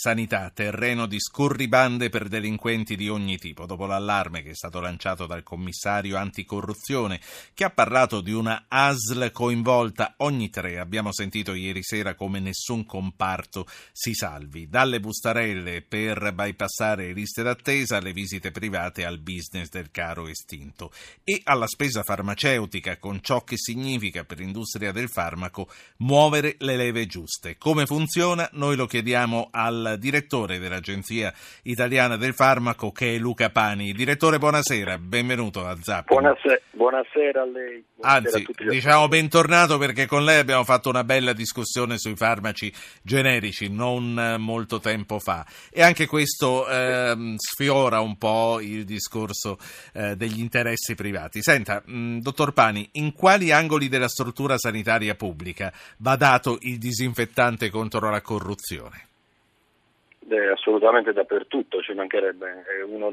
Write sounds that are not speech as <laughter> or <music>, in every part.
Sanità, terreno di scurribande per delinquenti di ogni tipo. Dopo l'allarme che è stato lanciato dal commissario anticorruzione, che ha parlato di una ASL coinvolta ogni tre, abbiamo sentito ieri sera come nessun comparto si salvi. Dalle bustarelle per bypassare le liste d'attesa alle visite private al business del caro estinto e alla spesa farmaceutica, con ciò che significa per l'industria del farmaco muovere le leve giuste. Come funziona? Noi lo chiediamo al direttore dell'Agenzia Italiana del Farmaco che è Luca Pani. Direttore, buonasera, benvenuto a Zappi. Buonasera, buonasera, a lei. Buonasera Anzi, a diciamo bentornato perché con lei abbiamo fatto una bella discussione sui farmaci generici non molto tempo fa e anche questo eh, sfiora un po' il discorso eh, degli interessi privati. Senta, mh, dottor Pani, in quali angoli della struttura sanitaria pubblica va dato il disinfettante contro la corruzione? Eh, assolutamente dappertutto, ci mancherebbe, è una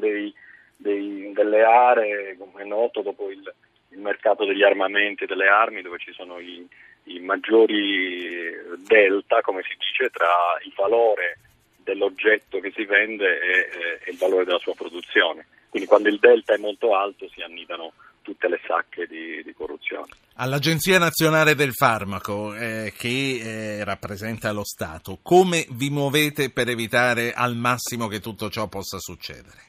delle aree, come è noto, dopo il, il, mercato degli armamenti e delle armi, dove ci sono i, i maggiori delta, come si dice, tra il valore dell'oggetto che si vende e, e il valore della sua produzione. Quindi quando il delta è molto alto si annidano tutte le sacche di, di corruzione. All'Agenzia Nazionale del Farmaco, eh, che eh, rappresenta lo Stato, come vi muovete per evitare al massimo che tutto ciò possa succedere?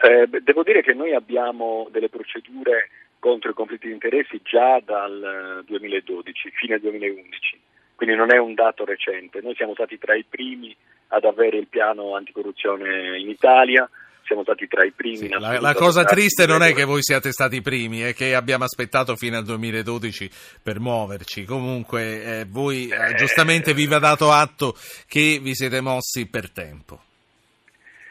Eh, devo dire che noi abbiamo delle procedure contro i conflitti di interessi già dal 2012, fine 2011, quindi non è un dato recente. Noi siamo stati tra i primi ad avere il piano anticorruzione in Italia, siamo stati tra i primi. Sì, la, la, cosa triste non è che voi siate stati i primi, è che abbiamo aspettato fino al 2012 per muoverci. Comunque eh, voi eh, giustamente vi va dato atto che vi siete mossi per tempo.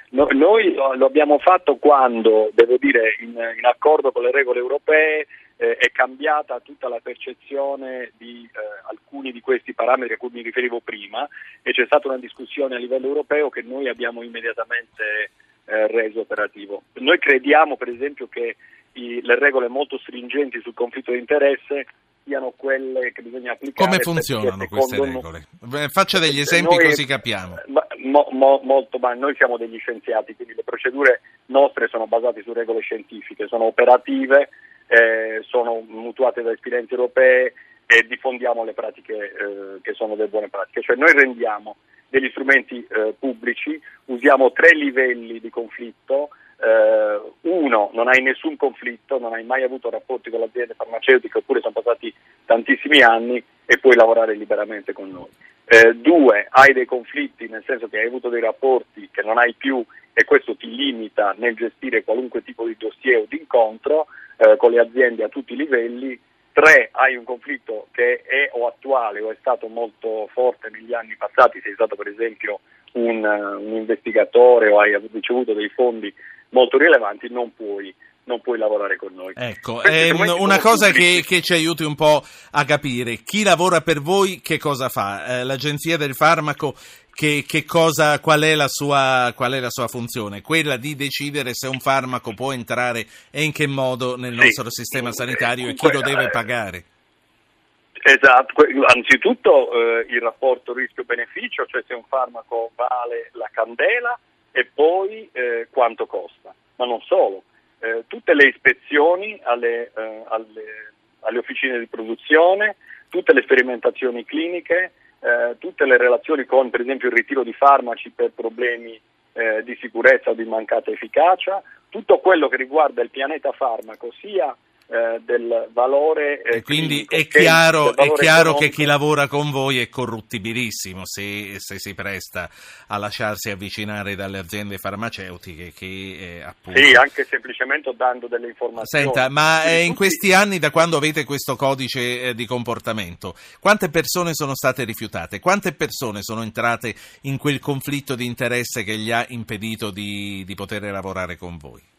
No, noi lo abbiamo fatto quando, devo dire, in, in accordo con le regole europee eh, è cambiata tutta la percezione di eh, alcuni di questi parametri a cui mi riferivo prima e c'è stata una discussione a livello europeo che noi abbiamo immediatamente eh, reso operativo. Noi crediamo per esempio che i, le regole molto stringenti sul conflitto di interesse siano quelle che bisogna applicare. Come funzionano queste regole? No... Faccia degli esempi noi, così capiamo. Mo, mo, molto, ma noi siamo degli scienziati, quindi le procedure nostre sono basate su regole scientifiche, sono operative, eh, sono mutuate da esperienze europee e diffondiamo le pratiche eh, che sono delle buone pratiche. Cioè noi rendiamo degli strumenti eh, pubblici, usiamo tre livelli di conflitto, eh, uno, non hai nessun conflitto, non hai mai avuto rapporti con l'azienda farmaceutica oppure sono passati tantissimi anni e puoi lavorare liberamente con noi. Eh, due, hai dei conflitti nel senso che hai avuto dei rapporti che non hai più e questo ti limita nel gestire qualunque tipo di dossier o di incontro eh, con le aziende a tutti i livelli Tre, hai un conflitto che è o attuale o è stato molto forte negli anni passati, sei stato per esempio un, un investigatore o hai ricevuto dei fondi molto rilevanti, non puoi non puoi lavorare con noi. Ecco, è una cosa che, che, ci aiuti un po' a capire. Chi lavora per voi che cosa fa? Eh, L'Agenzia del Farmaco che, che cosa, qual, è sua, qual, è la sua, funzione? Quella di decidere se un farmaco può entrare e in che modo nel nostro sì. sistema sanitario e chi lo deve pagare? Esatto, anzitutto eh, il rapporto rischio-beneficio, cioè se un farmaco vale la candela e poi eh, quanto costa, ma non solo, eh, tutte le ispezioni alle, eh, alle, alle officine di produzione, tutte le sperimentazioni cliniche, eh, tutte le relazioni con per esempio il ritiro di farmaci per problemi eh, di sicurezza o di mancata efficacia, tutto quello che riguarda il pianeta farmaco, sia eh, del valore. Eh, quindi è chiaro, è chiaro che chi lavora con voi è corruttibilissimo se, se, si presta a lasciarsi avvicinare dalle aziende farmaceutiche. Che, eh, appunto... Sì, anche semplicemente dando delle informazioni. Senta, ma eh, in questi anni, da quando avete questo codice eh, di comportamento, quante persone sono state rifiutate? Quante persone sono entrate in quel conflitto di interesse che gli ha impedito di, di poter lavorare con voi?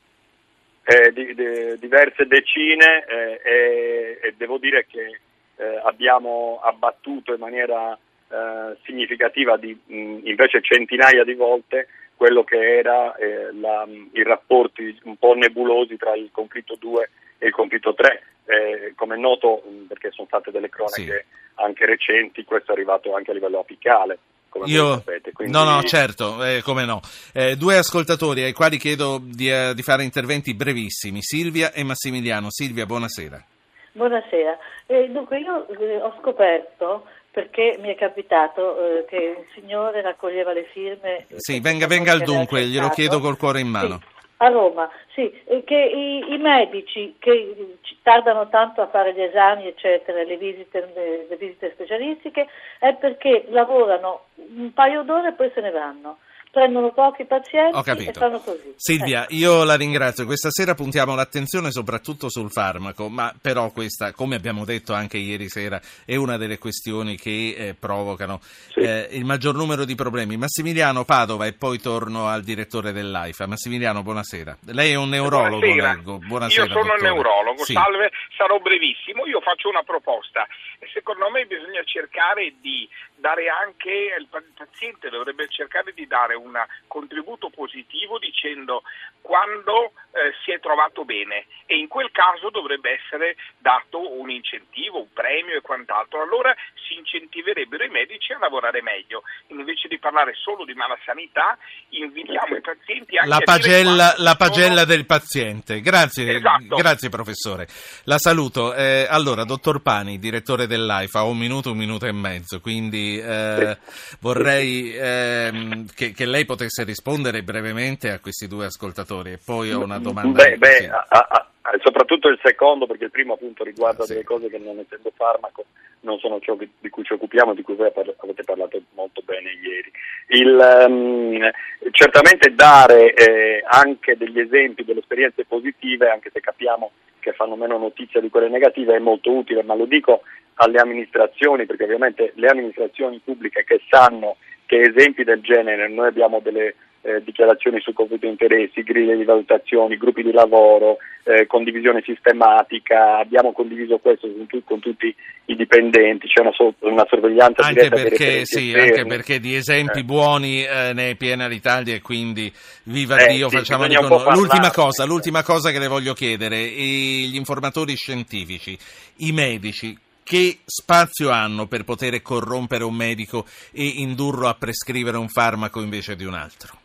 Eh, di, di, diverse decine eh, e, e, devo dire che eh, abbiamo abbattuto in maniera eh, significativa di, mh, invece centinaia di volte quello che era eh, la, i rapporti un po' nebulosi tra il conflitto 2 e il conflitto 3. Eh, come è noto, perché sono state delle cronache sì. anche recenti, questo è arrivato anche a livello apicale. Come Io... sapete. Quindi... No, no, certo, eh, come no. Eh, due ascoltatori ai quali chiedo di, uh, di, fare interventi brevissimi, Silvia e Massimiliano. Silvia, buonasera. Buonasera. Eh, dunque, io eh, ho scoperto perché mi è capitato eh, che un signore raccoglieva le firme. Sì, venga, venga al dunque, glielo chiedo col cuore in mano. Sì. A Roma, sì, che i, i, medici che tardano tanto a fare gli esami, eccetera, le visite, le, le visite specialistiche, è perché lavorano un paio d'ore e poi se ne vanno prendono pochi pazienti e fanno così. Silvia, eh. io la ringrazio. Questa sera puntiamo l'attenzione soprattutto sul farmaco, ma però questa, come abbiamo detto anche ieri sera, è una delle questioni che eh, provocano sì. eh, il maggior numero di problemi. Massimiliano Padova e poi torno al direttore dell'AIFA. Massimiliano, buonasera. Lei è un neurologo, buonasera. leggo. Buonasera, io sono un neurologo, sì. salve, sarò brevissimo. Io faccio una proposta. Secondo me bisogna cercare di dare anche, il paziente dovrebbe cercare di dare un contributo positivo dicendo quando eh, si è trovato bene e in quel caso dovrebbe essere dato un incentivo, un premio e quant'altro. Allora si incentiverebbero i medici a lavorare meglio. Invece di parlare solo di mala sanità, invitiamo i pazienti anche la pagella, la pagella sono... del paziente. Grazie, esatto. grazie professore. La saluto. Eh, allora, dottor Pani, direttore dell'AIFA, un minuto, un minuto e mezzo, quindi eh, vorrei eh, che, che lei potesse rispondere brevemente a questi due ascoltatori e poi ho una domanda. Beh, beh a, a, soprattutto il secondo, perché il primo appunto riguarda sì. delle cose che non essendo farmaco non sono ciò che, di cui ci occupiamo, di cui voi avete parlato molto bene ieri. Il, um, certamente dare eh, anche degli esempi delle esperienze positive, anche se capiamo che fanno meno notizia di quelle negative, è molto utile, ma lo dico alle amministrazioni, perché ovviamente le amministrazioni pubbliche che sanno che esempi del genere noi abbiamo delle eh, dichiarazioni su conflitto di interessi, griglie di valutazioni, gruppi di lavoro, eh, condivisione sistematica, abbiamo condiviso questo con, tu, con tutti i dipendenti, c'è una, so, una sorveglianza anche perché, sì, anche perché di esempi eh. buoni eh, ne è piena l'Italia e quindi viva eh, Dio sì, facciamo di l'ultima cosa, l'ultima cosa che le voglio chiedere, gli informatori scientifici, i medici, che spazio hanno per poter corrompere un medico e indurlo a prescrivere un farmaco invece di un altro?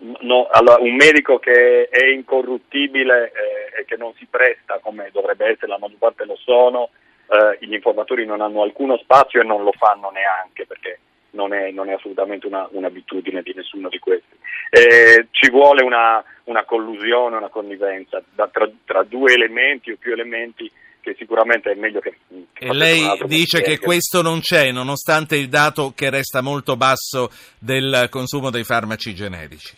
No, allora, un medico che è incorruttibile eh, e che non si presta come dovrebbe essere, la maggior parte lo sono, eh, gli informatori non hanno alcuno spazio e non lo fanno neanche perché non è, non è assolutamente una, un'abitudine di nessuno di questi. Eh, ci vuole una, una, collusione, una connivenza da, tra, tra due elementi o più elementi che sicuramente è meglio che... che e lei dice che questo non c'è, nonostante il dato che resta molto basso del consumo dei farmaci generici.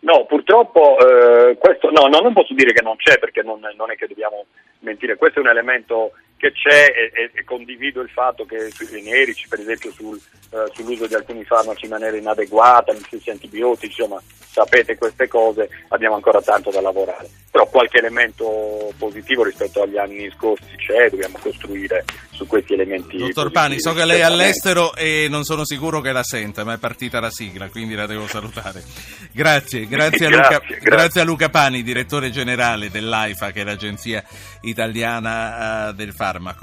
No, purtroppo eh, questo no, no, non posso dire che non c'è perché non, non, è che dobbiamo mentire, questo è un elemento che c'è e, e, e condivido il fatto che sui generici, per esempio sul, eh, sull'uso di alcuni farmaci in maniera inadeguata, gli stessi antibiotici, insomma sapete queste cose, abbiamo ancora tanto da lavorare. Però qualche elemento positivo rispetto agli anni scorsi c'è, dobbiamo costruire su questi elementi. Dottor Pani, so che lei è all'estero e non sono sicuro che la senta, ma è partita la sigla, quindi la devo salutare. Grazie, <laughs> grazie, a, Luca, grazie, grazie a Luca Pani, direttore generale dell'AIFA, che è l'agenzia italiana uh, del farmaco.